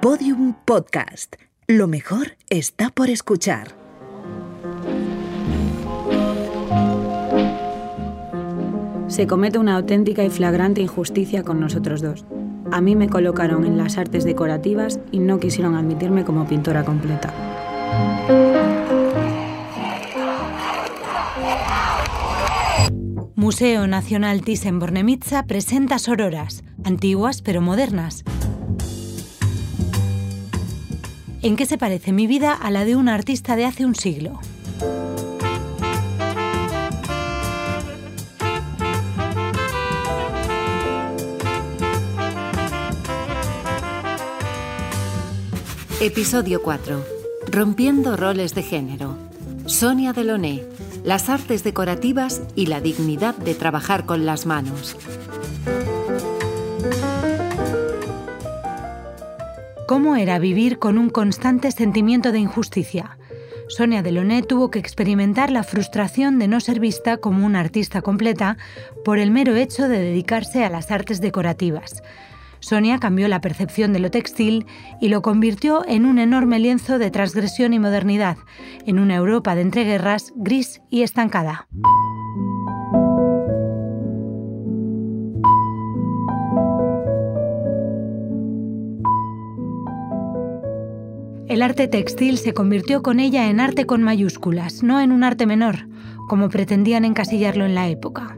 Podium Podcast. Lo mejor está por escuchar. Se comete una auténtica y flagrante injusticia con nosotros dos. A mí me colocaron en las artes decorativas y no quisieron admitirme como pintora completa. Museo Nacional Thyssen-Bornemisza presenta sororas, antiguas pero modernas. ¿En qué se parece mi vida a la de un artista de hace un siglo? Episodio 4. Rompiendo roles de género. Sonia Deloné. Las artes decorativas y la dignidad de trabajar con las manos. ¿Cómo era vivir con un constante sentimiento de injusticia? Sonia Deloné tuvo que experimentar la frustración de no ser vista como una artista completa por el mero hecho de dedicarse a las artes decorativas. Sonia cambió la percepción de lo textil y lo convirtió en un enorme lienzo de transgresión y modernidad, en una Europa de entreguerras gris y estancada. El arte textil se convirtió con ella en arte con mayúsculas, no en un arte menor, como pretendían encasillarlo en la época.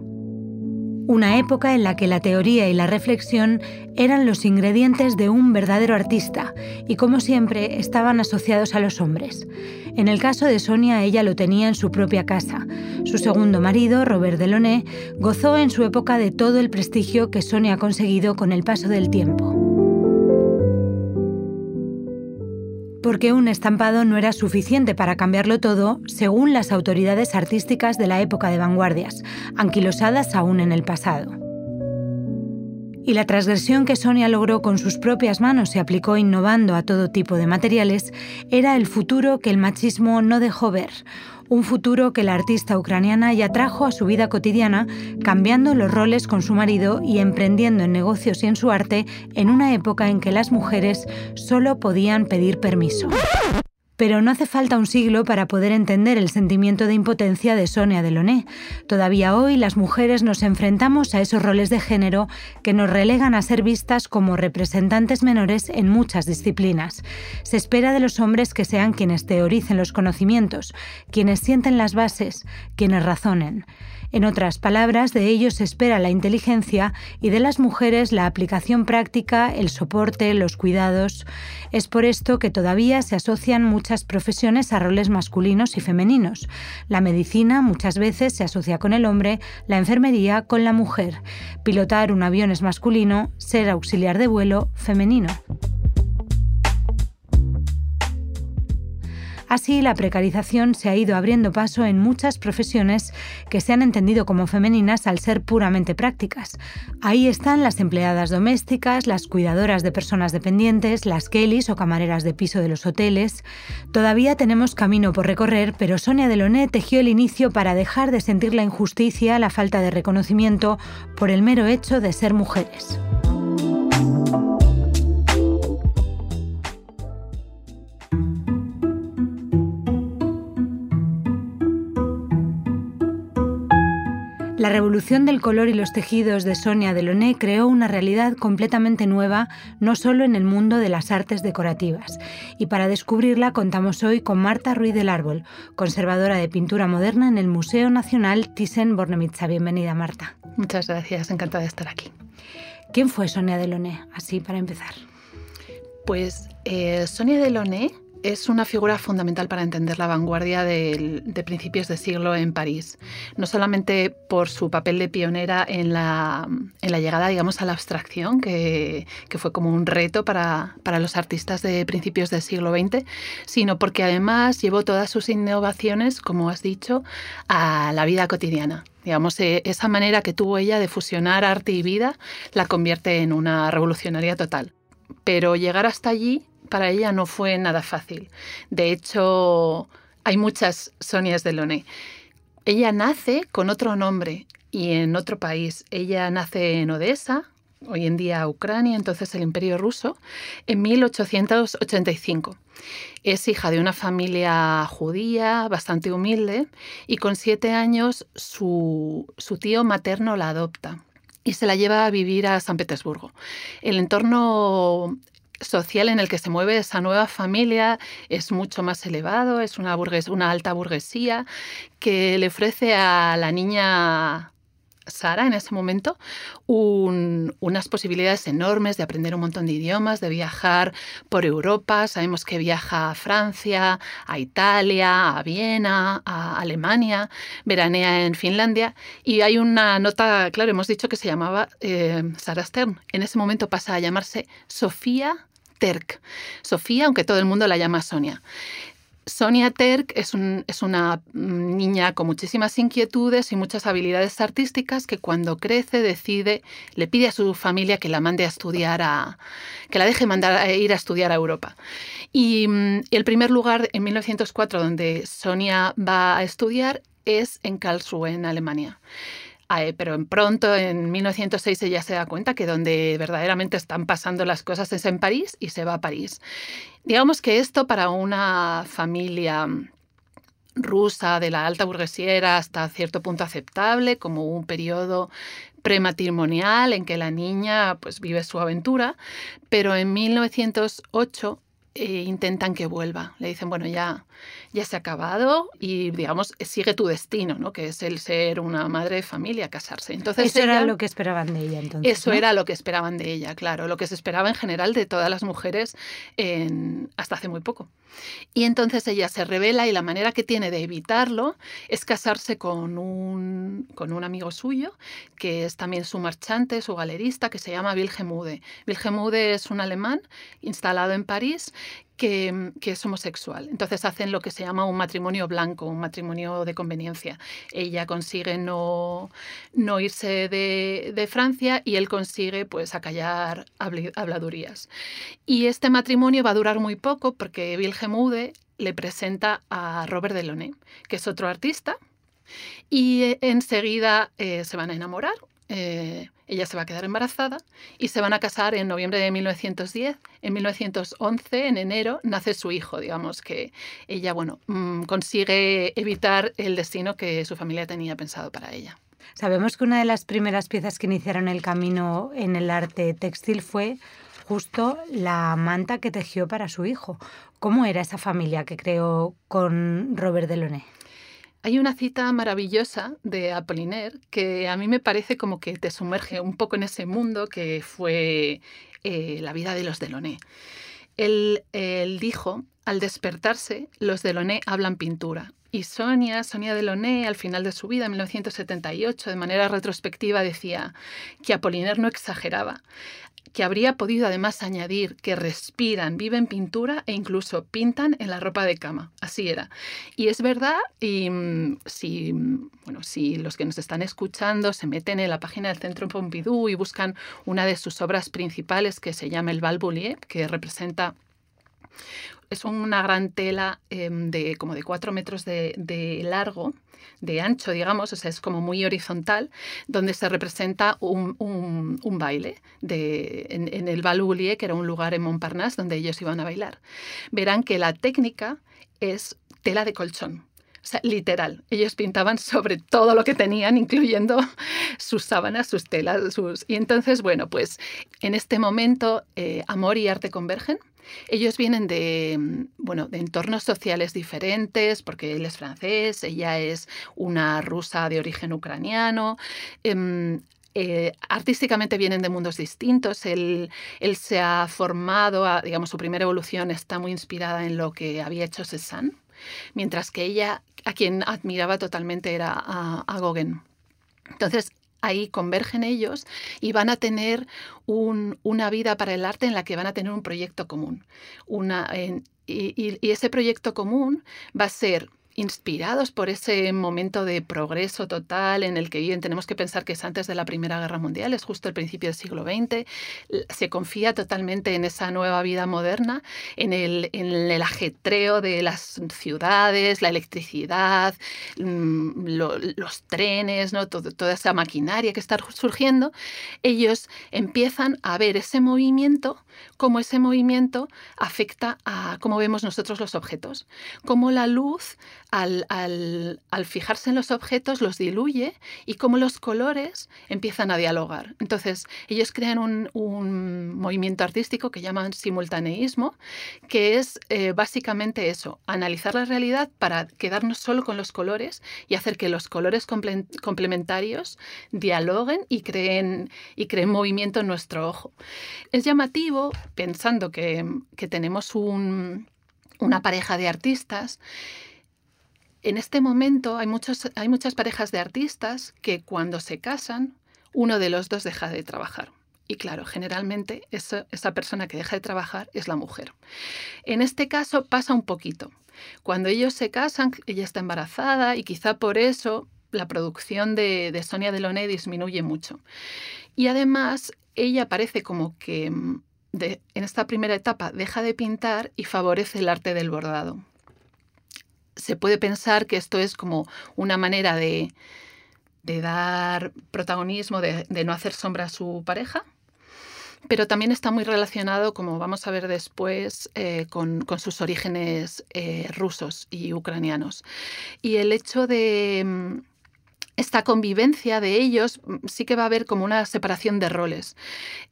Una época en la que la teoría y la reflexión eran los ingredientes de un verdadero artista y como siempre estaban asociados a los hombres. En el caso de Sonia ella lo tenía en su propia casa. Su segundo marido, Robert Delaunay, gozó en su época de todo el prestigio que Sonia ha conseguido con el paso del tiempo. Porque un estampado no era suficiente para cambiarlo todo, según las autoridades artísticas de la época de vanguardias, anquilosadas aún en el pasado. Y la transgresión que Sonia logró con sus propias manos se aplicó innovando a todo tipo de materiales era el futuro que el machismo no dejó ver, un futuro que la artista ucraniana ya trajo a su vida cotidiana, cambiando los roles con su marido y emprendiendo en negocios y en su arte en una época en que las mujeres solo podían pedir permiso. Pero no hace falta un siglo para poder entender el sentimiento de impotencia de Sonia Delaunay. Todavía hoy las mujeres nos enfrentamos a esos roles de género que nos relegan a ser vistas como representantes menores en muchas disciplinas. Se espera de los hombres que sean quienes teoricen los conocimientos, quienes sienten las bases, quienes razonen. En otras palabras, de ellos se espera la inteligencia y de las mujeres la aplicación práctica, el soporte, los cuidados. Es por esto que todavía se asocian muchas profesiones a roles masculinos y femeninos. La medicina muchas veces se asocia con el hombre, la enfermería con la mujer. Pilotar un avión es masculino, ser auxiliar de vuelo femenino. Así, la precarización se ha ido abriendo paso en muchas profesiones que se han entendido como femeninas al ser puramente prácticas. Ahí están las empleadas domésticas, las cuidadoras de personas dependientes, las kellys o camareras de piso de los hoteles. Todavía tenemos camino por recorrer, pero Sonia Deloné tejió el inicio para dejar de sentir la injusticia, la falta de reconocimiento por el mero hecho de ser mujeres. La revolución del color y los tejidos de Sonia Delaunay creó una realidad completamente nueva, no solo en el mundo de las artes decorativas. Y para descubrirla contamos hoy con Marta Ruiz del Árbol, conservadora de pintura moderna en el Museo Nacional Thyssen-Bornemisza. Bienvenida, Marta. Muchas gracias, encantada de estar aquí. ¿Quién fue Sonia Delaunay? Así para empezar. Pues eh, Sonia Delaunay es una figura fundamental para entender la vanguardia de, principios de siglo en París, no solamente por su papel de pionera en la, llegada, digamos, a la abstracción, que, fue como un reto para, los artistas de principios del siglo XX, sino porque además llevó todas sus innovaciones, como has dicho, a la vida cotidiana. Digamos, eh, esa manera que tuvo ella de fusionar arte y vida la convierte en una revolucionaria total. Pero llegar hasta allí para ella no fue nada fácil. De hecho, hay muchas Sonias Delaunay. Ella nace con otro nombre y en otro país. Ella nace en Odessa, hoy en día Ucrania, entonces el Imperio Ruso, en 1885. Es hija de una familia judía bastante humilde y con siete años su, su tío materno la adopta y se la lleva a vivir a San Petersburgo. El entorno social en el que se mueve esa nueva familia es mucho más elevado, es una, una alta burguesía que le ofrece a la niña Sara en ese momento unas posibilidades enormes de aprender un montón de idiomas, de viajar por Europa. Sabemos que viaja a Francia, a Italia, a Viena, a Alemania, veranea en Finlandia. Y hay una nota, claro, hemos dicho que se llamaba eh, Sara Stern. En ese momento pasa a llamarse Sofía Terk. Sofía, aunque todo el mundo la llama Sonia. Sonia Terk es, una niña con muchísimas inquietudes y muchas habilidades artísticas que cuando crece decide, le pide a su familia que la mande a estudiar a, que la deje mandar a ir a estudiar a Europa. Y mm, el primer lugar en 1904 donde Sonia va a estudiar es en Karlsruhe, en Alemania pero en pronto, en 1906, ella se da cuenta que donde verdaderamente están pasando las cosas es en París y se va a París. Digamos que esto para una familia rusa de la alta burguesía era hasta cierto punto aceptable, como un periodo prematrimonial en que la niña pues vive su aventura, pero en 1908 eh, intentan que vuelva. Le dicen, bueno, ya, ya se ha acabado y, digamos, sigue tu destino, ¿no? Que es el ser una madre de familia, casarse. Entonces, eso era lo que esperaban de ella, entonces. Eso era lo que esperaban de ella, claro. Lo que se esperaba en general de todas las mujeres en, hasta hace muy poco. Y entonces ella se revela y la manera que tiene de evitarlo es casarse con un, con un amigo suyo, que es también su marchante, su galerista, que se llama Wilgemude. Wilgemude es un alemán instalado en París que, es homosexual. Entonces hacen lo que se llama un matrimonio blanco, un matrimonio de conveniencia. Ella consigue no, no irse de, Francia y él consigue pues acallar habladurías. Y este matrimonio va a durar muy poco porque Wilhelmude le presenta a Robert Delaunay, que es otro artista, y eh, enseguida eh, se van a enamorar. Eh, ella se va a quedar embarazada y se van a casar en noviembre de 1910. En 1911, en enero, nace su hijo, digamos que ella, bueno, mm, consigue evitar el destino que su familia tenía pensado para ella. Sabemos que una de las primeras piezas que iniciaron el camino en el arte textil fue justo la manta que tejió para su hijo. ¿Cómo era esa familia que creó con Robert Delaunay? Hay una cita maravillosa de Apollinaire que a mí me parece como que te sumerge un poco en ese mundo que fue eh, la vida de los Delaunay. Él, él, dijo, al despertarse, los Delaunay hablan pintura. Y Sonia, Sonia Delaunay, al final de su vida, en 1978, de manera retrospectiva, decía que Apollinaire no exageraba que habría podido además añadir que respiran, viven pintura e incluso pintan en la ropa de cama. Así era. Y es verdad, y mm, si, mm, bueno, si los que nos están escuchando se meten en la página del Centro Pompidou y buscan una de sus obras principales que se llama el Bal que representa es una gran tela em, de como de cuatro metros de, largo, de ancho, digamos, o sea, es como muy horizontal, donde se representa un, baile de, en, el Balboulier, que era un lugar en Montparnasse donde ellos iban a bailar. Verán que la técnica es tela de colchón. O sea, literal. Ellos pintaban sobre todo lo que tenían, incluyendo sus sábanas, sus telas, sus... Y entonces, bueno, pues en este momento eh, amor y arte convergen ellos vienen de, mm, bueno, de entornos sociales diferentes, porque él es francés, ella es una rusa de origen ucraniano. Em, eh, artísticamente vienen de mundos distintos. Él, él se ha formado, digamos, su primera evolución está muy inspirada en lo que había hecho Cézanne, mientras que ella, a quien admiraba totalmente, era a, a. Entonces, ahí convergen ellos y van a tener una vida para el arte en la que van a tener un proyecto común. Una, y, ese proyecto común va a ser inspirados por ese momento de progreso total en el que viven. Tenemos que pensar que es antes de la Primera Guerra Mundial, es justo el principio del siglo XX. Se confía totalmente en esa nueva vida moderna, en el, en el ajetreo de las ciudades, la electricidad, mm, los trenes, ¿no? toda esa maquinaria que está surgiendo. Ellos empiezan a ver ese movimiento, cómo ese movimiento afecta a cómo vemos nosotros los objetos, cómo la luz al, fijarse en los objetos los diluye y cómo los colores empiezan a dialogar. Entonces, ellos crean un, movimiento artístico que llaman simultaneísmo, que es eh, básicamente eso, analizar la realidad para quedarnos solo con los colores y hacer que los colores complementarios dialoguen y creen, y creen movimiento en nuestro ojo. Es llamativo pensando que, tenemos una pareja de artistas en este momento hay, muchos, hay muchas parejas de artistas que cuando se casan, uno de los dos deja de trabajar. Y claro, generalmente esa, persona que deja de trabajar es la mujer. En este caso pasa un poquito. Cuando ellos se casan, ella está embarazada y quizá por eso la producción de, de Sonia Delaunay disminuye mucho. Y además, ella parece como que mm, en esta primera etapa deja de pintar y favorece el arte del bordado se puede pensar que esto es como una manera de, dar protagonismo, de, no hacer sombra a su pareja, pero también está muy relacionado, como vamos a ver después, eh, con, sus orígenes eh, rusos y ucranianos. Y el hecho de mm, esta convivencia de ellos mm, sí que va a haber como una separación de roles.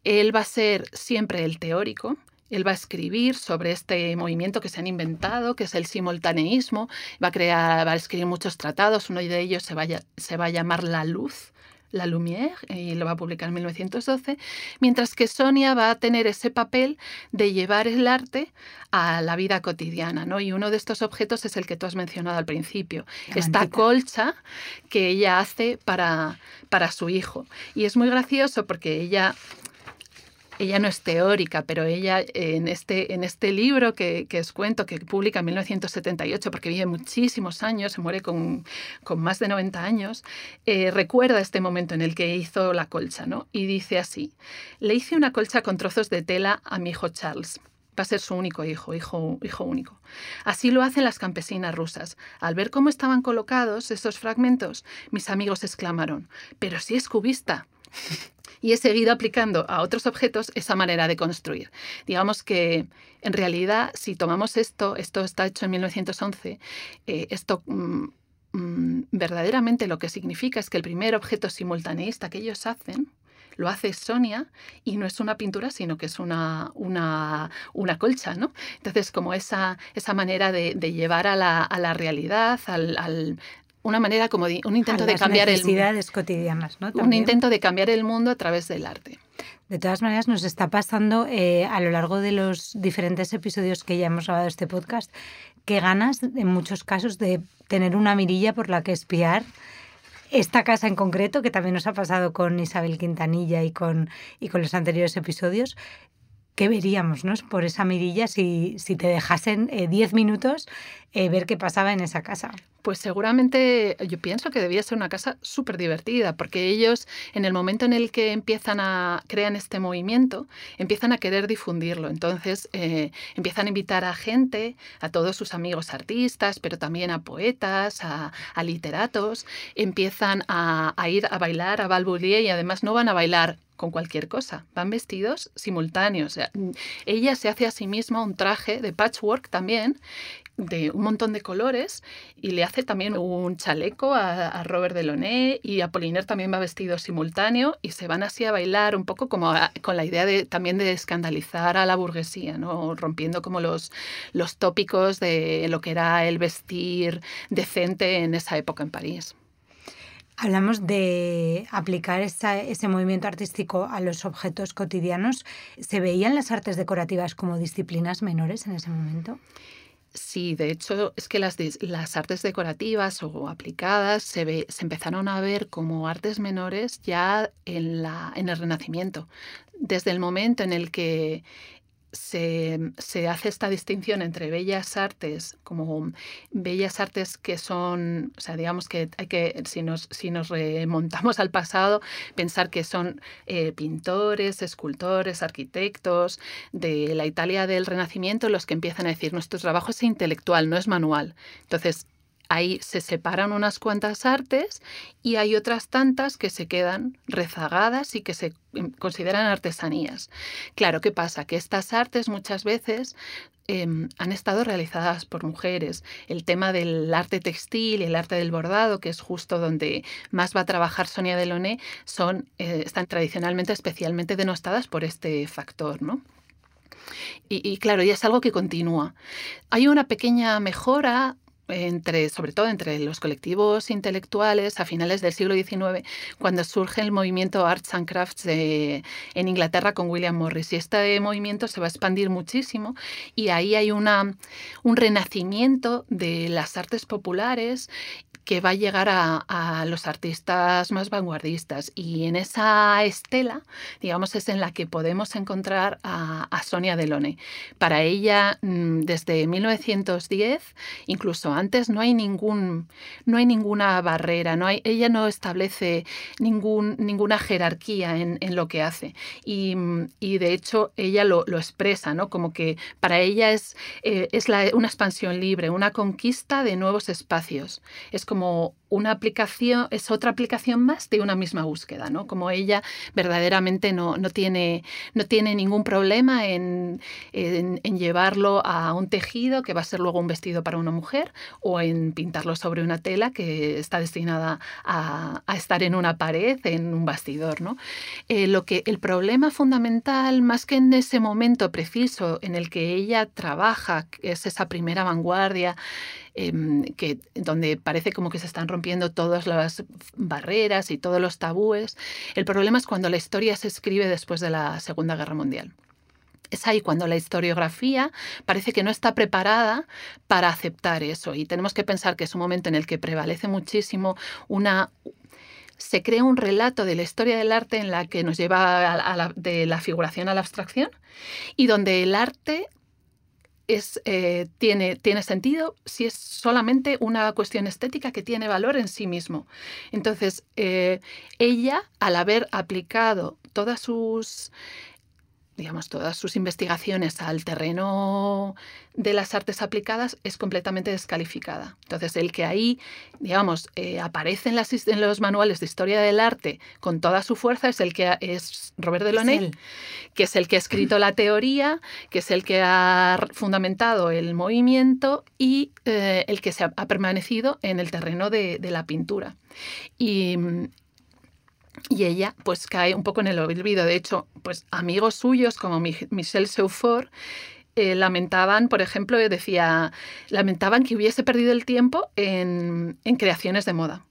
Él va a ser siempre el teórico, él va a escribir sobre este movimiento que se han inventado, que es el simultaneísmo. Va a, crear, va a escribir muchos tratados. Uno de ellos se va, a, se va a llamar La Luz, la Lumière, y lo va a publicar en 1912, mientras que Sonia va a tener ese papel de llevar el arte a la vida cotidiana, ¿no? Y uno de estos objetos es el que tú has mencionado al principio, esta colcha que ella hace para, para su hijo. Y es muy gracioso porque ella ella no es teórica, pero ella en este, en este libro que, que os cuento, que publica en 1978, porque vive muchísimos años, se muere con, con más de 90 años, eh, recuerda este momento en el que hizo la colcha, ¿no? Y dice así, le hice una colcha con trozos de tela a mi hijo Charles va a ser su único hijo, hijo, hijo único. Así lo hacen las campesinas rusas. Al ver cómo estaban colocados esos fragmentos, mis amigos exclamaron, pero si es cubista y he seguido aplicando a otros objetos esa manera de construir. Digamos que en realidad, si tomamos esto, esto está hecho en 1911, eh, esto mm, mm, verdaderamente lo que significa es que el primer objeto simultaneista que ellos hacen, lo hace Sonia y no es una pintura, sino que es una, una, una colcha, ¿no? Entonces, como esa, esa manera de, llevar a la, a la realidad, al, una manera como un intento de cambiar necesidades el cotidianas, ¿no? Un intento de cambiar el mundo a través del arte. De todas maneras, nos está pasando eh, a lo largo de los diferentes episodios que ya hemos grabado este podcast, que ganas, en muchos casos, de tener una mirilla por la que espiar esta casa en concreto, que también nos ha pasado con Isabel Quintanilla y con, y con los anteriores episodios, ¿qué veríamos ¿no? por esa mirilla si, si te dejasen 10 eh, minutos eh, ver qué pasaba en esa casa? Pues seguramente yo pienso que debía ser una casa súper divertida, porque ellos en el momento en el que empiezan a crean este movimiento, empiezan a querer difundirlo. Entonces eh, empiezan a invitar a gente, a todos sus amigos artistas, pero también a poetas, a, literatos, empiezan a, ir a bailar a Balboulier y además no van a bailar con cualquier cosa. Van vestidos simultáneos. ella se hace a sí misma un traje de patchwork también de un montón de colores y le hace también un chaleco a, Robert Delaunay y Apollinaire también va vestido simultáneo y se van así a bailar un poco como con la idea de también de escandalizar a la burguesía, ¿no? rompiendo como los, los tópicos de lo que era el vestir decente en esa época en París. Hablamos de aplicar ese movimiento artístico a los objetos cotidianos. ¿Se veían las artes decorativas como disciplinas menores en ese momento? Sí, de hecho es que las, las artes decorativas o aplicadas se, ve, se, empezaron a ver como artes menores ya en, la, en el Renacimiento. Desde el momento en el que se, hace esta distinción entre bellas artes, como bellas artes que son, o sea, digamos que hay que, si nos, si nos remontamos al pasado, pensar que son eh, pintores, escultores, arquitectos de la Italia del Renacimiento los que empiezan a decir, nuestro trabajo es intelectual, no es manual. Entonces, Ahí se separan unas cuantas artes y hay otras tantas que se quedan rezagadas y que se em, consideran artesanías. Claro, ¿qué pasa? Que estas artes muchas veces em, han estado realizadas por mujeres. El tema del arte textil y el arte del bordado, que es justo donde más va a trabajar Sonia Delaunay, son, eh, están tradicionalmente especialmente denostadas por este factor, ¿no? Y, y, claro, ya es algo que continúa. Hay una pequeña mejora sobre todo entre los colectivos intelectuales a finales del siglo XIX, cuando surge el movimiento Arts and Crafts en Inglaterra con William Morris. Y este movimiento se va a expandir muchísimo y ahí hay una, un renacimiento de las artes populares que va a llegar a, los artistas más vanguardistas. Y en esa estela, digamos, es en la que podemos encontrar a, Sonia Delone. Para ella, mm, desde 1910, incluso antes, no hay, ningún, no hay ninguna barrera, no hay, ella no establece ningún, ninguna jerarquía en, lo que hace. Y, de hecho, ella lo, expresa, ¿no? Como que para ella es, eh, es una expansión libre, una conquista de nuevos espacios. Es como una aplicación, es otra aplicación más de una misma búsqueda, ¿no? Como ella verdaderamente no, no, tiene, no tiene ningún problema en, llevarlo a un tejido que va a ser luego un vestido para una mujer o en pintarlo sobre una tela que está destinada a, estar en una pared, en un bastidor, ¿no? Eh, lo que, el problema fundamental, más que en ese momento preciso en el que ella trabaja, es esa primera vanguardia, Em, que, donde parece como que se están rompiendo todas las barreras y todos los tabúes. El problema es cuando la historia se escribe después de la Segunda Guerra Mundial. Es ahí cuando la historiografía parece que no está preparada para aceptar eso y tenemos que pensar que es un momento en el que prevalece muchísimo una se crea un relato de la historia del arte en la que nos lleva de la figuración a la abstracción y donde el arte eh, tiene, tiene sentido si es solamente una cuestión estética que tiene valor en sí mismo. Entonces, eh, ella, al haber aplicado todas sus digamos, todas sus investigaciones al terreno de las artes aplicadas es completamente descalificada. Entonces, el que ahí, digamos, eh, aparece en, las, en, los manuales de historia del arte con toda su fuerza es el que es Robert Delaunay, que es el que ha escrito la teoría, que es el que ha fundamentado el movimiento y eh, el que se ha, permanecido en el terreno de, de la pintura. Y, y ella pues cae un poco en el olvido. De hecho, pues amigos suyos como Michel Seufort eh, lamentaban, por ejemplo, decía, lamentaban que hubiese perdido el tiempo en, creaciones de moda.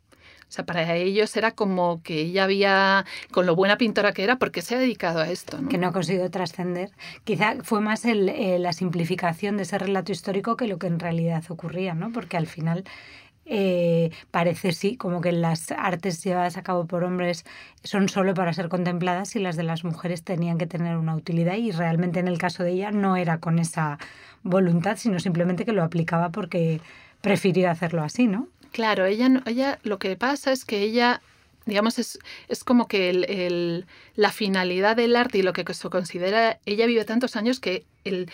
O sea, para ellos era como que ella había, con lo buena pintora que era, porque se ha dedicado a esto. Que no ha conseguido trascender. Quizá fue más eh, la simplificación de ese relato histórico que lo que en realidad ocurría, ¿no? Porque al final eh, parece sí, como que las artes llevadas a cabo por hombres son solo para ser contempladas y las de las mujeres tenían que tener una utilidad y realmente en el caso de ella no era con esa voluntad, sino simplemente que lo aplicaba porque prefirió hacerlo así, ¿no? Claro, ella, ella lo que pasa es que ella digamos, es, es como que el, la finalidad del arte y lo que se considera, ella vive tantos años que el,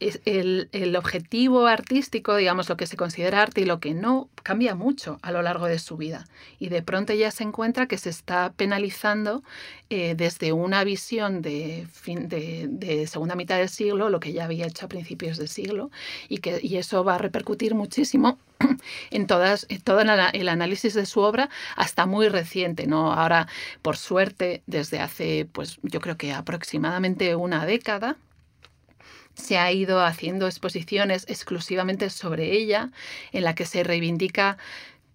el, el, objetivo artístico, digamos, lo que se considera arte y lo que no, cambia mucho a lo largo de su vida. Y de pronto ella se encuentra que se está penalizando eh, desde una visión de, fin, de, segunda mitad del siglo, lo que ya había hecho a principios del siglo, y, que, y eso va a repercutir muchísimo en, todas, en todo el análisis de su obra hasta muy reciente. ¿no? Ahora, por suerte, desde hace, pues yo creo que aproximadamente una década, se ha ido haciendo exposiciones exclusivamente sobre ella, en la que se reivindica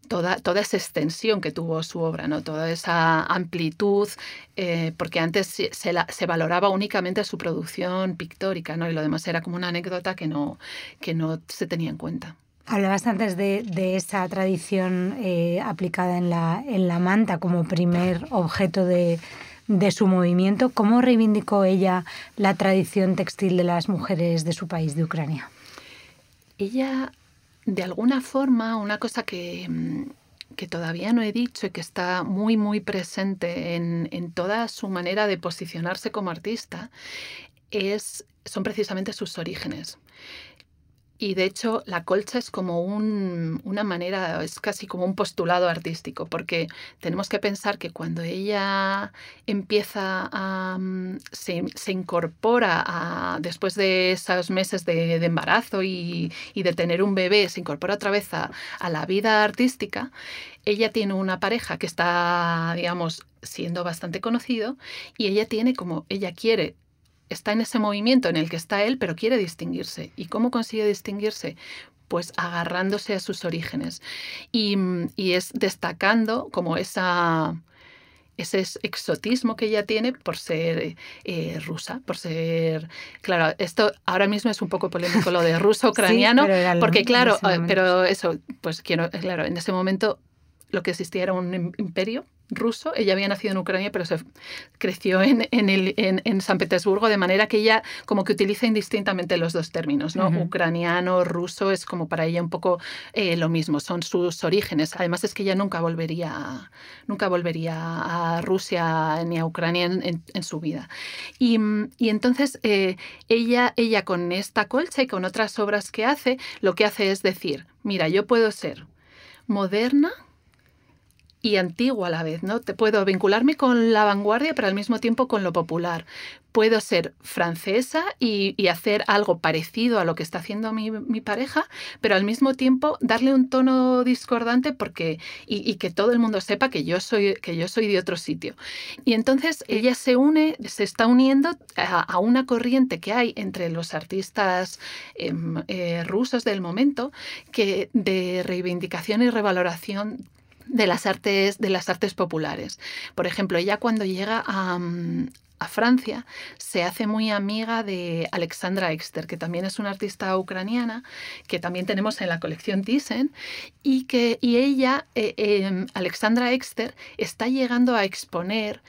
Toda, toda, esa extensión que tuvo su obra, ¿no? toda esa amplitud, eh, porque antes se, se, valoraba únicamente su producción pictórica ¿no? y lo demás era como una anécdota que no, que no se tenía en cuenta. Hablabas antes de, de esa tradición eh, aplicada en la, en la manta como primer objeto de, de su movimiento. ¿Cómo reivindicó ella la tradición textil de las mujeres de su país, de Ucrania? Ella, de alguna forma, una cosa que, mm, que todavía no he dicho y que está muy, muy presente en, en toda su manera de posicionarse como artista, es, son precisamente sus orígenes. Y de hecho la colcha es como una manera, es casi como un postulado artístico, porque tenemos que pensar que cuando ella empieza a, mm, se, incorpora a, después de esos meses de, embarazo y, de tener un bebé, se incorpora otra vez a, a la vida artística, ella tiene una pareja que está, digamos, siendo bastante conocido y ella tiene como, ella quiere está en ese movimiento en el que está él, pero quiere distinguirse. ¿Y cómo consigue distinguirse? Pues agarrándose a sus orígenes. Y, es destacando como esa, ese exotismo que ella tiene por ser eh, rusa, por ser... Claro, esto ahora mismo es un poco polémico lo de ruso-ucraniano, porque claro, eh, pero eso, pues quiero, claro, en ese momento lo que existía era un imperio ruso. Ella había nacido en Ucrania, pero se creció en, en, San Petersburgo, de manera que ella como que utiliza indistintamente los dos términos, ¿no? Ucraniano, ruso, es como para ella un poco eh, lo mismo, son sus orígenes. Además es que ella nunca volvería, nunca volvería a Rusia ni a Ucrania en, su vida. Y, entonces eh, ella, ella con esta colcha y con otras obras que hace, lo que hace es decir, mira, yo puedo ser moderna, y antigua a la vez, ¿no? Te puedo vincularme con la vanguardia, pero al mismo tiempo con lo popular. Puedo ser francesa y, hacer algo parecido a lo que está haciendo mi, pareja, pero al mismo tiempo darle un tono discordante porque, y, que todo el mundo sepa que yo, soy, que yo soy de otro sitio. Y entonces ella se une, se está uniendo a, una corriente que hay entre los artistas em, eh, rusos del momento que de reivindicación y revaloración de las artes, de las artes populares. Por ejemplo, ella cuando llega a, mm, Francia se hace muy amiga de Alexandra Exter, que también es una artista ucraniana, que también tenemos en la colección Thyssen, y que y ella, eh, em, Alexandra Exter, está llegando a exponer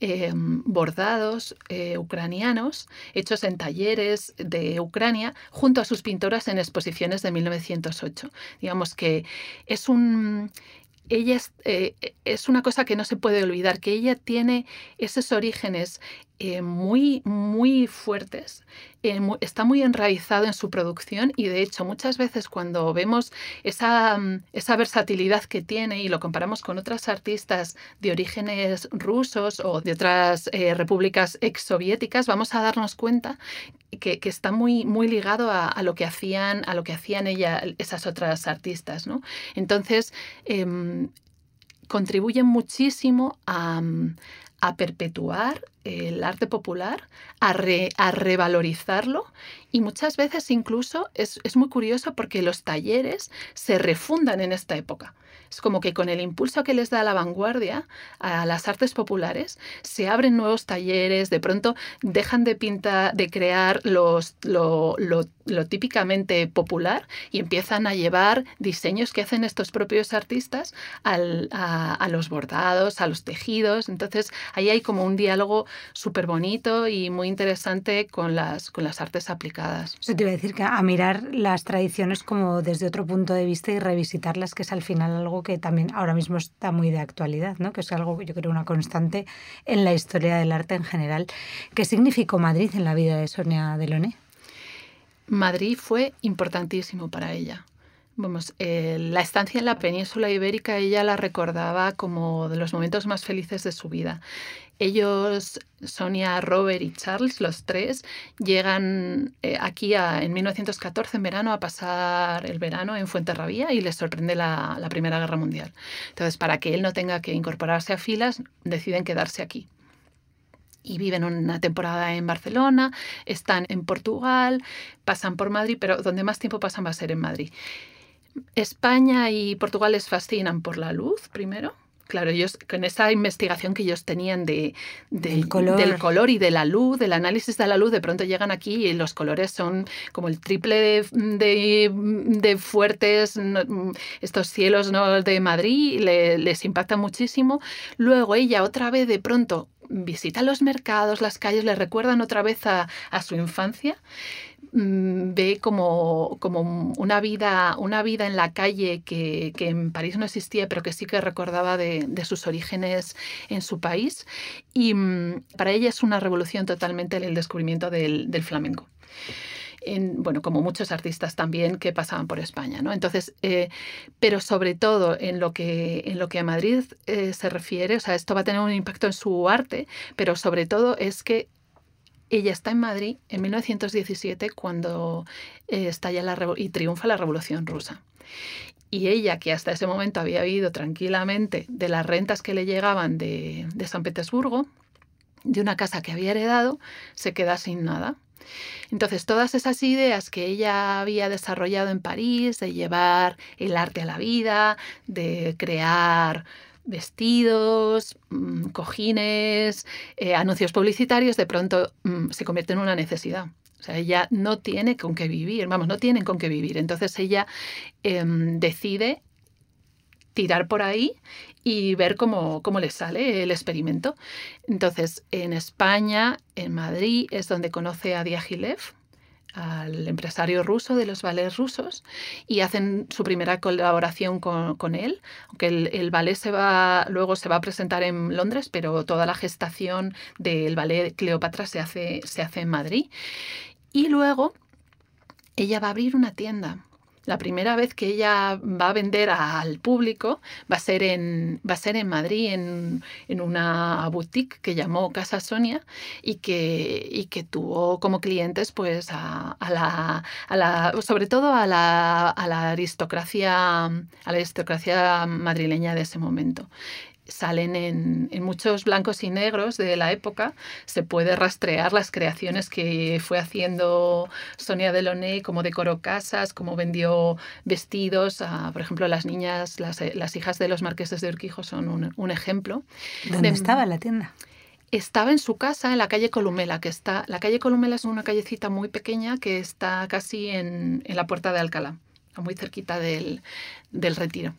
em, bordados eh, ucranianos hechos en talleres de Ucrania junto a sus pintoras en exposiciones de 1908. Digamos que es un ella eh, es, una cosa que no se puede olvidar, que ella tiene esos orígenes eh, muy, muy fuertes, eh, está muy enraizado en su producción y de hecho muchas veces cuando vemos esa, mm, esa versatilidad que tiene y lo comparamos con otras artistas de orígenes rusos o de otras eh, repúblicas exsoviéticas, vamos a darnos cuenta que, está muy, muy ligado a, lo que hacían, a lo que hacían ella, esas otras artistas. ¿no? Entonces, em, contribuyen muchísimo a, mm, a perpetuar el arte popular, a, revalorizarlo y muchas veces incluso es, es, muy curioso porque los talleres se refundan en esta época. Es como que con el impulso que les da la vanguardia a las artes populares, se abren nuevos talleres, de pronto dejan de pintar, de crear los, lo, típicamente popular y empiezan a llevar diseños que hacen estos propios artistas a, los bordados, a los tejidos. Entonces ahí hay como un diálogo súper bonito y muy interesante con las, con las artes aplicadas. Eso te iba a decir que a mirar las tradiciones como desde otro punto de vista y revisitarlas, que es al final algo que también ahora mismo está muy de actualidad, ¿no? que es algo que yo creo una constante en la historia del arte en general. ¿Qué significó Madrid en la vida de Sonia Delaunay? Madrid fue importantísimo para ella. Vamos, eh, la estancia en la península ibérica ella la recordaba como de los momentos más felices de su vida. Ellos, Sonia, Robert y Charles, los tres, llegan eh, aquí en 1914, en verano, a pasar el verano en Fuenterrabía y les sorprende la, la Primera Guerra Mundial. Entonces, para que él no tenga que incorporarse a filas, deciden quedarse aquí y viven una temporada en Barcelona, están en Portugal, pasan por Madrid, pero donde más tiempo pasan va a ser en Madrid. España y Portugal les fascinan por la luz, primero. Claro, ellos con esa investigación que ellos tenían de, del, color. y de la luz, del análisis de la luz, de pronto llegan aquí y los colores son como el triple de, fuertes, estos cielos ¿no? de Madrid, les impacta muchísimo. Luego ella otra vez de pronto visita los mercados, las calles, le recuerdan otra vez a, su infancia mm, ve como, como, una, vida, una vida en la calle que, en París no existía, pero que sí que recordaba de, sus orígenes en su país. Y mm, para ella es una revolución totalmente el descubrimiento del, del flamenco bueno, como muchos artistas también que pasaban por España, ¿no? Entonces, eh, pero sobre todo en lo que, en lo que a Madrid eh, se refiere, o sea, esto va a tener un impacto en su arte, pero sobre todo es que ella está en Madrid en 1917 cuando eh, estalla la y triunfa la Revolución Rusa. Y ella, que hasta ese momento había vivido tranquilamente de las rentas que le llegaban de, de San Petersburgo, de una casa que había heredado, se queda sin nada. Entonces, todas esas ideas que ella había desarrollado en París, de llevar el arte a la vida, de crear vestidos, mm, cojines, eh, anuncios publicitarios, de pronto mm, se convierte en una necesidad. O sea, ella no tiene con qué vivir, vamos, no tienen con qué vivir. Entonces ella em, decide tirar por ahí y ver cómo, cómo les sale el experimento. Entonces, en España, en Madrid, es donde conoce a Diaghilev, al empresario ruso de los ballets rusos y hacen su primera colaboración con, él, aunque el, ballet se va, luego se va a presentar en Londres, pero toda la gestación del ballet Cleopatra se hace, se hace en Madrid. Y luego ella va a abrir una tienda la primera vez que ella va a vender al público va a ser en, va a ser en Madrid, en, una boutique que llamó Casa Sonia y que, y que tuvo como clientes pues a, la, a la, sobre todo a la, a la aristocracia, a la aristocracia madrileña de ese momento salen en, muchos blancos y negros de la época, se puede rastrear las creaciones que fue haciendo Sonia Delaunay, cómo decoró casas, cómo vendió vestidos. por ejemplo, las niñas, las, hijas de los marqueses de Urquijo son un, ejemplo. ¿Dónde estaba la tienda? Estaba en su casa en la calle Columela, que está. La calle Columela es una callecita muy pequeña que está casi en, la puerta de Alcalá, muy cerquita del retiro.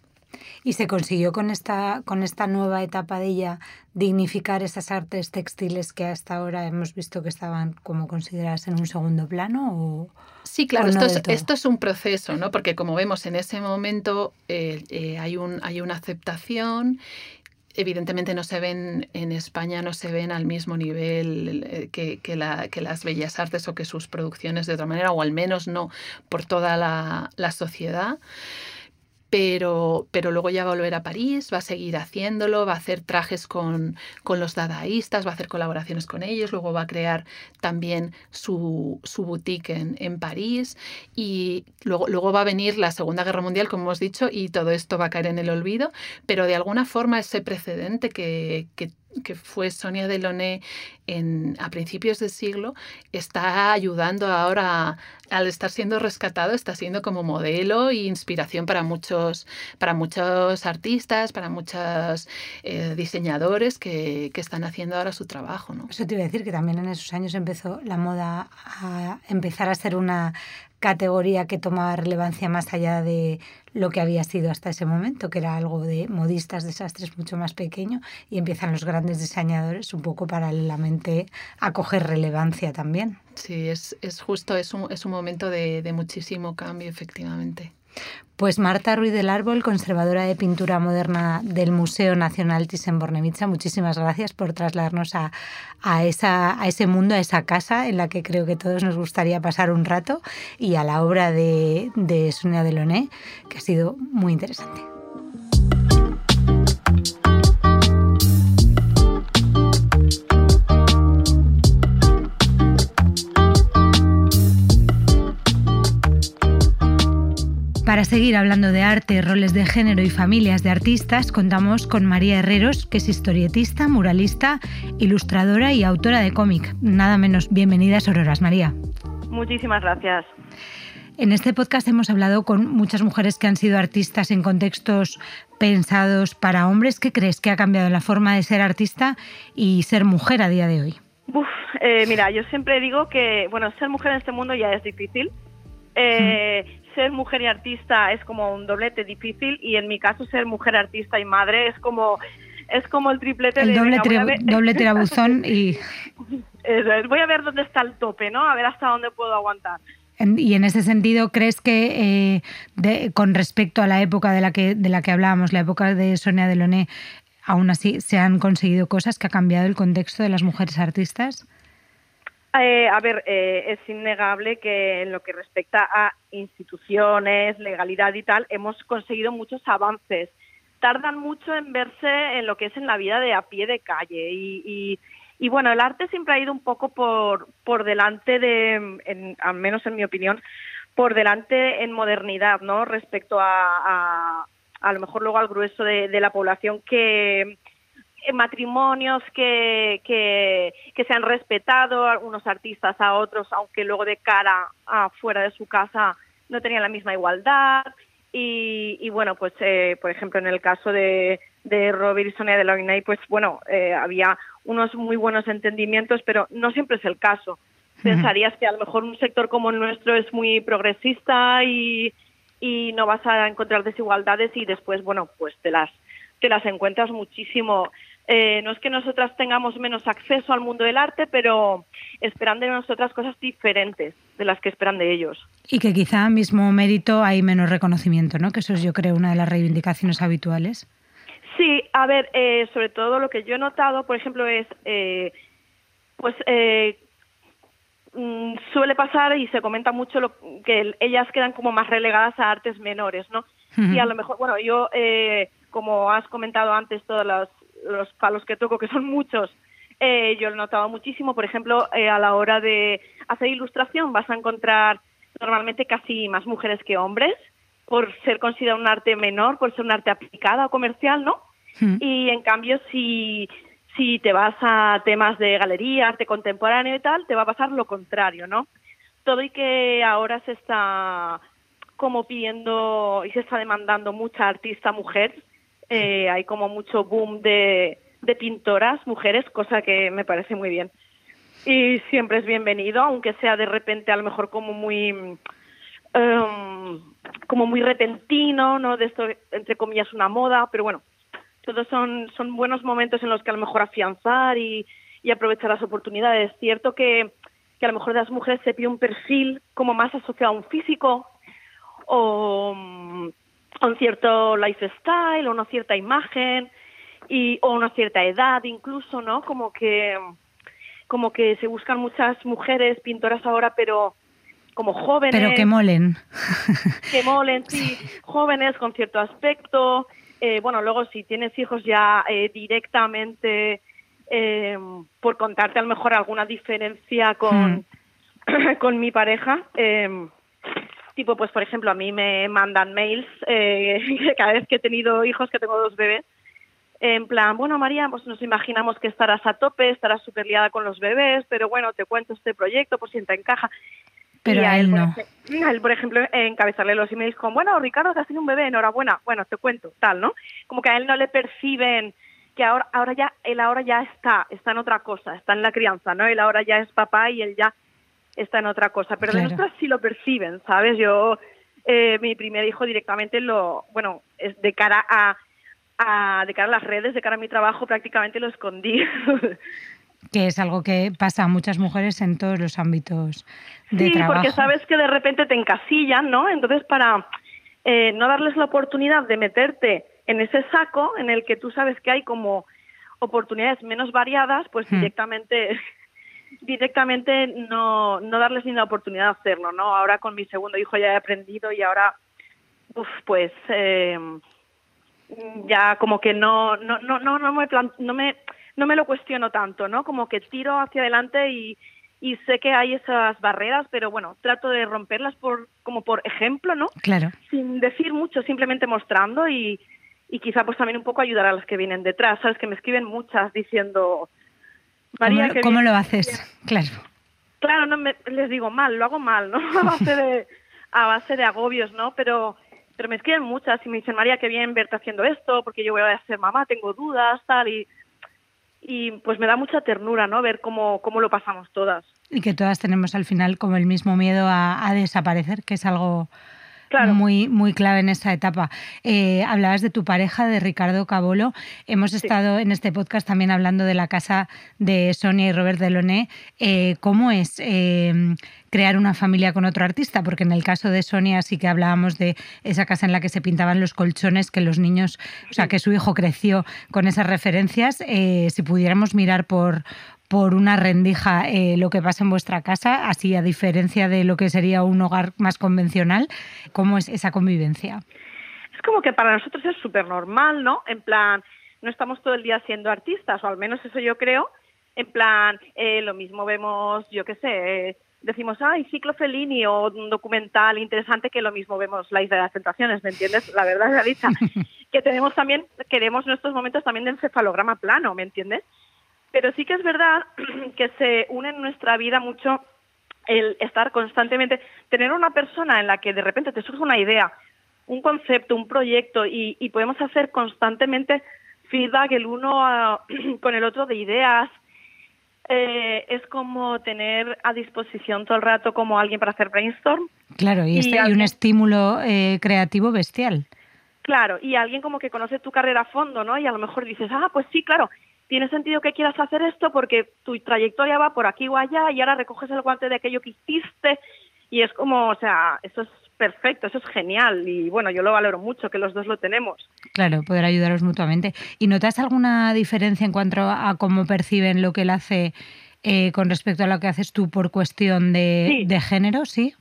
Y se consiguió con esta, con esta nueva etapa de ella dignificar esas artes textiles que hasta ahora hemos visto que estaban como consideradas en un segundo plano. ¿o, sí, claro, esto, es, esto, es, un proceso, ¿no? Porque como vemos en ese momento eh, eh, hay, un, hay una aceptación evidentemente no se ven en España, no se ven al mismo nivel eh, que, que, la, que, las bellas artes o que sus producciones de otra manera, o al menos no por toda la, la sociedad pero, pero luego ya va a volver a París, va a seguir haciéndolo, va a hacer trajes con, con los dadaístas, va a hacer colaboraciones con ellos, luego va a crear también su, su boutique en, en, París y luego, luego va a venir la Segunda Guerra Mundial, como hemos dicho, y todo esto va a caer en el olvido, pero de alguna forma ese precedente que, que que fue Sonia Delaunay en, a principios del siglo, está ayudando ahora, al estar siendo rescatado, está siendo como modelo e inspiración para muchos, para muchos artistas, para muchos eh, diseñadores que, que, están haciendo ahora su trabajo. ¿no? Eso te iba a decir que también en esos años empezó la moda a empezar a ser una categoría que tomaba relevancia más allá de lo que había sido hasta ese momento, que era algo de modistas, desastres mucho más pequeño, y empiezan los grandes diseñadores un poco paralelamente a coger relevancia también. Sí, es, es justo, es un, es un momento de, de muchísimo cambio, efectivamente. Pues Marta Ruiz del Árbol, conservadora de pintura moderna del Museo Nacional Thyssen-Bornemisza, muchísimas gracias por trasladarnos a, a, esa, a ese mundo, a esa casa en la que creo que todos nos gustaría pasar un rato y a la obra de, de Sonia Delaunay, que ha sido muy interesante. Para seguir hablando de arte, roles de género y familias de artistas, contamos con María Herreros, que es historietista, muralista, ilustradora y autora de cómic. Nada menos, bienvenida a Sororas, María. Muchísimas gracias. En este podcast hemos hablado con muchas mujeres que han sido artistas en contextos pensados para hombres. ¿Qué crees que ha cambiado la forma de ser artista y ser mujer a día de hoy? Uf, eh, mira, yo siempre digo que, bueno, ser mujer en este mundo ya es difícil. Eh, ser mujer y artista es como un doblete difícil y en mi caso ser mujer artista y madre es como es como el triplete el de... doble, ver- doble tirabuzón y, Eso es, voy a ver dónde está el tope, ¿no? A ver hasta dónde puedo aguantar. y en ese sentido crees que eh, de- con respecto a la época de la que de la que hablábamos, la época de Sonia Delaunay, aún así se han conseguido cosas que ha cambiado el contexto de las mujeres artistas. Eh, a ver, eh, es innegable que en lo que respecta a instituciones, legalidad y tal, hemos conseguido muchos avances. Tardan mucho en verse en lo que es en la vida de a pie de calle y, y, y bueno, el arte siempre ha ido un poco por, por delante de, en- al menos en mi opinión, por delante en modernidad, ¿no? Respecto a, a, lo mejor luego al grueso de, la población que matrimonios que, que, que se han respetado, algunos artistas a otros, aunque luego de cara a fuera de su casa no tenían la misma igualdad. Y, y bueno, pues eh, por ejemplo en el caso de, de Robert y Sonia de Delaunay, pues bueno, eh, había unos muy buenos entendimientos, pero no siempre es el caso. Pensarías que a lo mejor un sector como el nuestro es muy progresista y, y no vas a encontrar desigualdades y después, bueno, pues te las, te las encuentras muchísimo. Eh, no es que nosotras tengamos menos acceso al mundo del arte, pero esperan de nosotras cosas diferentes de las que esperan de ellos. Y que quizá mismo mérito hay menos reconocimiento, ¿no? Que eso es, yo creo, una de las reivindicaciones habituales. Sí, a ver, eh, sobre todo lo que yo he notado, por ejemplo, es, eh, pues, eh, mm, suele pasar y se comenta mucho lo, que el- ellas quedan como más relegadas a artes menores, ¿no? Y a lo mejor, bueno, yo, eh, como has comentado antes, todos los, los palos que toco, que son muchos, eh, yo lo he notado muchísimo. Por ejemplo, eh, a la hora de hacer ilustración vas a encontrar normalmente casi más mujeres que hombres, por ser considerado un arte menor, por ser un arte aplicada o comercial, ¿no? Mm. Y en cambio, si, si te vas a temas de galería, arte contemporáneo y tal, te va a pasar lo contrario, ¿no? Todo y que ahora se está como pidiendo y se está demandando mucha artista mujer, eh, hay como mucho boom de, de pintoras mujeres, cosa que me parece muy bien. Y siempre es bienvenido, aunque sea de repente a lo mejor como muy em, como muy repentino, ¿no? De esto, entre comillas, una moda, pero bueno, todos son, son buenos momentos en los que a lo mejor afianzar y, y aprovechar las oportunidades. Es cierto que, que a lo mejor de las mujeres se pide un perfil como más asociado a un físico o un cierto lifestyle o una cierta imagen y o una cierta edad incluso, ¿no? Como que como que se buscan muchas mujeres pintoras ahora, pero como jóvenes Pero que molen. que molen, sí, jóvenes con cierto aspecto. Eh, bueno, luego si tienes hijos ya eh, directamente, eh, por contarte a lo mejor alguna diferencia con, con mi pareja, eh, tipo pues por ejemplo a mí me mandan mails eh, cada vez que he tenido hijos, que tengo dos bebés, en plan, bueno María, pues nos imaginamos que estarás a tope, estarás súper liada con los bebés, pero bueno, te cuento este proyecto por si te encaja. Pero Y a él no. a él, por ejemplo, encabezarle los emails con, bueno, Ricardo, que has tenido un bebé, enhorabuena. Bueno, te cuento, tal, ¿no? Como que a él no le perciben que ahora, ahora ya, él ahora ya está, está en otra cosa, está en la crianza, ¿no? Él ahora ya es papá y él ya está en otra cosa. Pero de Claro. nosotras sí lo perciben, ¿sabes? Yo, eh, mi primer hijo directamente lo, bueno, es de cara a, a, de cara a las redes, de cara a mi trabajo, prácticamente lo escondí. Que es algo que pasa a muchas mujeres en todos los ámbitos de sí, trabajo. porque sabes que de repente te encasillan, ¿no? Entonces, para eh, no darles la oportunidad de meterte en ese saco en el que tú sabes que hay como oportunidades menos variadas, pues Hmm. directamente directamente no, no darles ni la oportunidad de hacerlo, ¿no? Ahora con mi segundo hijo ya he aprendido y ahora, uf, pues eh, ya como que no no no no no me plan- no me no me lo cuestiono tanto, ¿no? Como que tiro hacia adelante y y sé que hay esas barreras, pero bueno, trato de romperlas por como por ejemplo, ¿no? Claro. Sin decir mucho, simplemente mostrando y y quizá pues también un poco ayudar a las que vienen detrás, sabes que me escriben muchas diciendo María, ¿Cómo, qué cómo bien". lo haces? Claro. Claro, no me, les digo mal, lo hago mal, ¿no? A base de, a base de agobios, ¿no? Pero, pero me escriben muchas y me dicen, María, qué bien verte haciendo esto, porque yo voy a ser mamá, tengo dudas, tal, y, y pues me da mucha ternura, ¿no? Ver cómo, cómo lo pasamos todas. Y que todas tenemos al final como el mismo miedo a, a desaparecer, que es algo muy, muy clave en esa etapa. Eh, hablabas de tu pareja, de Ricardo Cabolo. Hemos estado en este podcast también hablando de la casa de Sonia y Robert Deloné. Eh, ¿Cómo es eh, crear una familia con otro artista? Porque en el caso de Sonia sí que hablábamos de esa casa en la que se pintaban los colchones, que los niños, o sea, que su hijo creció con esas referencias. si pudiéramos mirar por, por una rendija eh, lo que pasa en vuestra casa, así a diferencia de lo que sería un hogar más convencional. ¿Cómo es esa convivencia? Es como que para nosotros es súper normal, ¿no? En plan, no estamos todo el día siendo artistas, o al menos eso yo creo. En plan, eh, lo mismo vemos, yo qué sé, decimos, ay, ciclo Fellini o un documental interesante que lo mismo vemos La Isla de las Tentaciones, ¿me entiendes? La verdad es realista. que tenemos también, queremos nuestros momentos también de encefalograma plano, ¿me entiendes? Pero sí que es verdad que se une en nuestra vida mucho el estar constantemente, tener una persona en la que de repente te surge una idea, un concepto, un proyecto y, podemos hacer constantemente feedback el uno con el otro de ideas. Eh, es como tener a disposición todo el rato como alguien para hacer brainstorm. Claro, y, este, un estímulo eh, creativo bestial. Claro, y alguien como que conoce tu carrera a fondo, ¿no? Y a lo mejor dices, ah, pues sí, claro, tiene sentido que quieras hacer esto porque tu trayectoria va por aquí o allá y ahora recoges el guante de aquello que hiciste y es como, o sea, eso es perfecto, eso es genial y bueno, yo lo valoro mucho que los dos lo tenemos. Claro, poder ayudaros mutuamente. ¿Y notas alguna diferencia en cuanto a cómo perciben lo que él hace eh, con respecto a lo que haces tú por cuestión de, género, sí?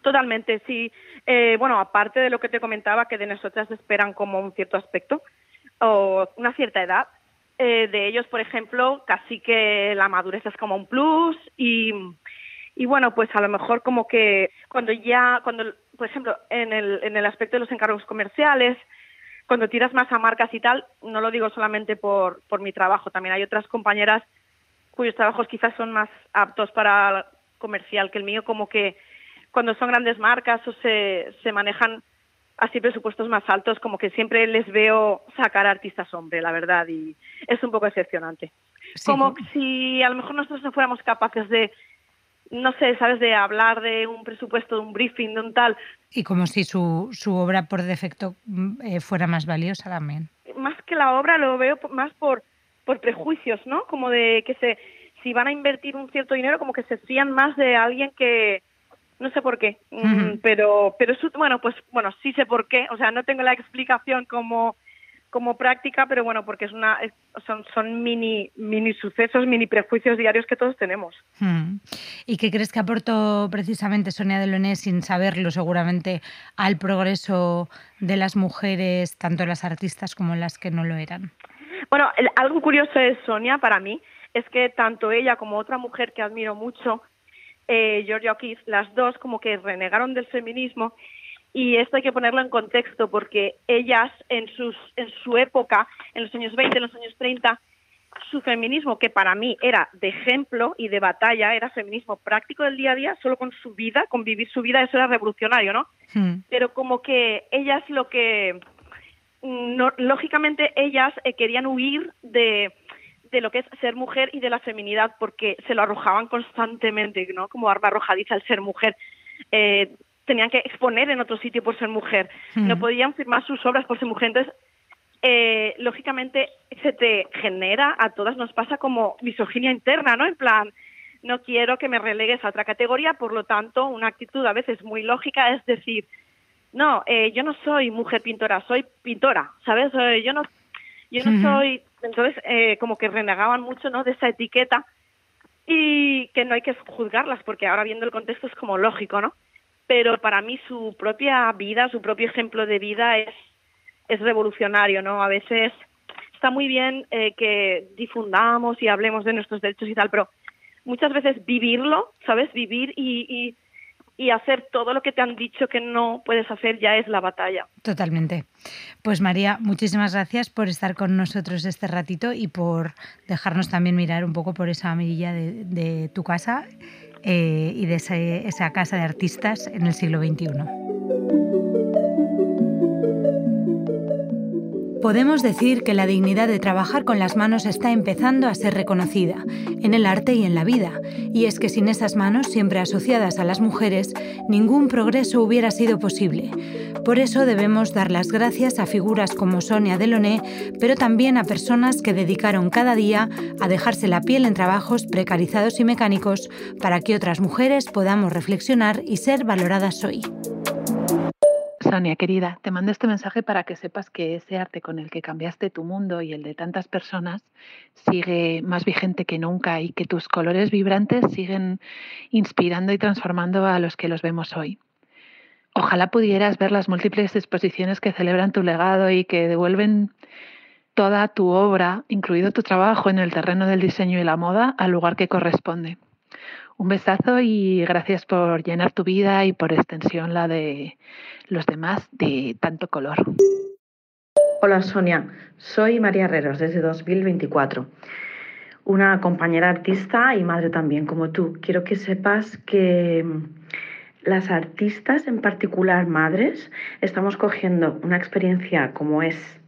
Totalmente, sí. Eh, bueno, aparte de lo que te comentaba, que de nosotras esperan como un cierto aspecto o una cierta edad, eh, de ellos, por ejemplo, casi que la madurez es como un plus y, y bueno, pues a lo mejor como que cuando ya, cuando, por ejemplo, en el, en el aspecto de los encargos comerciales, cuando tiras más a marcas y tal, no lo digo solamente por, por mi trabajo, también hay otras compañeras cuyos trabajos quizás son más aptos para comercial que el mío, como que cuando son grandes marcas o se, se manejan así presupuestos más altos, como que siempre les veo sacar artistas hombre, la verdad, y es un poco decepcionante. Como si a lo mejor nosotros no fuéramos capaces de, no sé, ¿sabes?, de hablar de un presupuesto, de un briefing, de un tal. Y como si su, su obra por defecto mm, eh, fuera más valiosa también. Más que la obra lo veo más por, por prejuicios, ¿no? Como de que se, si van a invertir un cierto dinero, como que se fían más de alguien que, no sé por qué, mm, pero pero bueno, pues bueno, sí sé por qué, o sea, no tengo la explicación como como práctica, pero bueno, porque es una son son mini mini sucesos, mini prejuicios diarios que todos tenemos. ¿Y qué crees que aportó precisamente Sonia Deloné sin saberlo seguramente al progreso de las mujeres, tanto las artistas como las que no lo eran? Bueno, algo curioso de Sonia para mí es que tanto ella como otra mujer que admiro mucho eh, Georgia O'Keeffe, las dos como que renegaron del feminismo y esto hay que ponerlo en contexto porque ellas en, sus, en su época, en los años 20, en los años 30, su feminismo, que para mí era de ejemplo y de batalla, era feminismo práctico del día a día, solo con su vida, con vivir su vida, eso era revolucionario, ¿no? Hmm. Pero como que ellas lo que, mm, lógicamente ellas eh, querían huir de, de lo que es ser mujer y de la feminidad, porque se lo arrojaban constantemente, ¿no? Como arma arrojadiza el ser mujer. Eh, tenían que exponer en otro sitio por ser mujer, no podían firmar sus obras por ser mujer. Entonces, eh, lógicamente, se te genera, a todas nos pasa como misoginia interna, ¿no? En plan, no quiero que me relegues a otra categoría, por lo tanto, una actitud a veces muy lógica es decir, no, eh, yo no soy mujer pintora, soy pintora, ¿sabes? yo no, yo no soy entonces, eh, como que renegaban mucho ¿no? de esa etiqueta y que no hay que juzgarlas porque ahora viendo el contexto es como lógico, ¿no? Pero para mí su propia vida, su propio ejemplo de vida es, es revolucionario, ¿no? A veces está muy bien eh, que difundamos y hablemos de nuestros derechos y tal, pero muchas veces vivirlo, ¿sabes? Vivir y y hacer todo lo que te han dicho que no puedes hacer ya es la batalla. Totalmente. Pues María, muchísimas gracias por estar con nosotros este ratito y por dejarnos también mirar un poco por esa mirilla de, tu casa eh, y de esa casa de artistas en el siglo XXI. Podemos decir que la dignidad de trabajar con las manos está empezando a ser reconocida, en el arte y en la vida, y es que sin esas manos siempre asociadas a las mujeres, ningún progreso hubiera sido posible. Por eso debemos dar las gracias a figuras como Sonia Deloné, pero también a personas que dedicaron cada día a dejarse la piel en trabajos precarizados y mecánicos para que otras mujeres podamos reflexionar y ser valoradas hoy. Sonia, querida, te mando este mensaje para que sepas que ese arte con el que cambiaste tu mundo y el de tantas personas sigue más vigente que nunca y que tus colores vibrantes siguen inspirando y transformando a los que los vemos hoy. Ojalá pudieras ver las múltiples exposiciones que celebran tu legado y que devuelven toda tu obra, incluido tu trabajo en el terreno del diseño y la moda, al lugar que corresponde. Un besazo y gracias por llenar tu vida y por extensión la de los demás de tanto color. Hola Sonia, soy María Herreros desde 2024. Una compañera artista y madre también como tú. Quiero que sepas que las artistas, en particular madres, estamos cogiendo una experiencia como es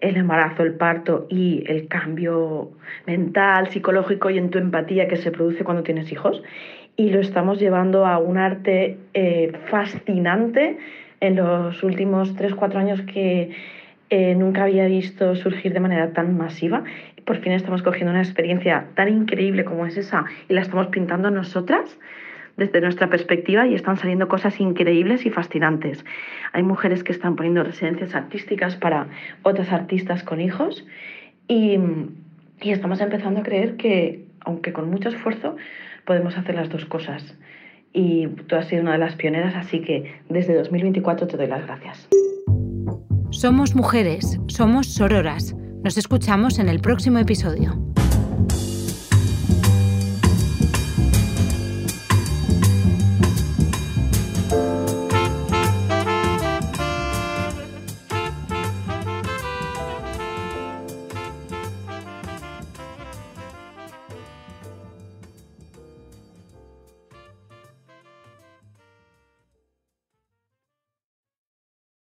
el embarazo, el parto y el cambio mental, psicológico y en tu empatía que se produce cuando tienes hijos. Y lo estamos llevando a un arte eh, fascinante en los últimos 3-4 años que eh, nunca había visto surgir de manera tan masiva. Por fin estamos cogiendo una experiencia tan increíble como es esa y la estamos pintando nosotras desde nuestra perspectiva y están saliendo cosas increíbles y fascinantes. Hay mujeres que están poniendo residencias artísticas para otras artistas con hijos y, y estamos empezando a creer que, aunque con mucho esfuerzo, podemos hacer las dos cosas. Y tú has sido una de las pioneras, así que desde 2024 te doy las gracias. Somos mujeres, somos sororas. Nos escuchamos en el próximo episodio.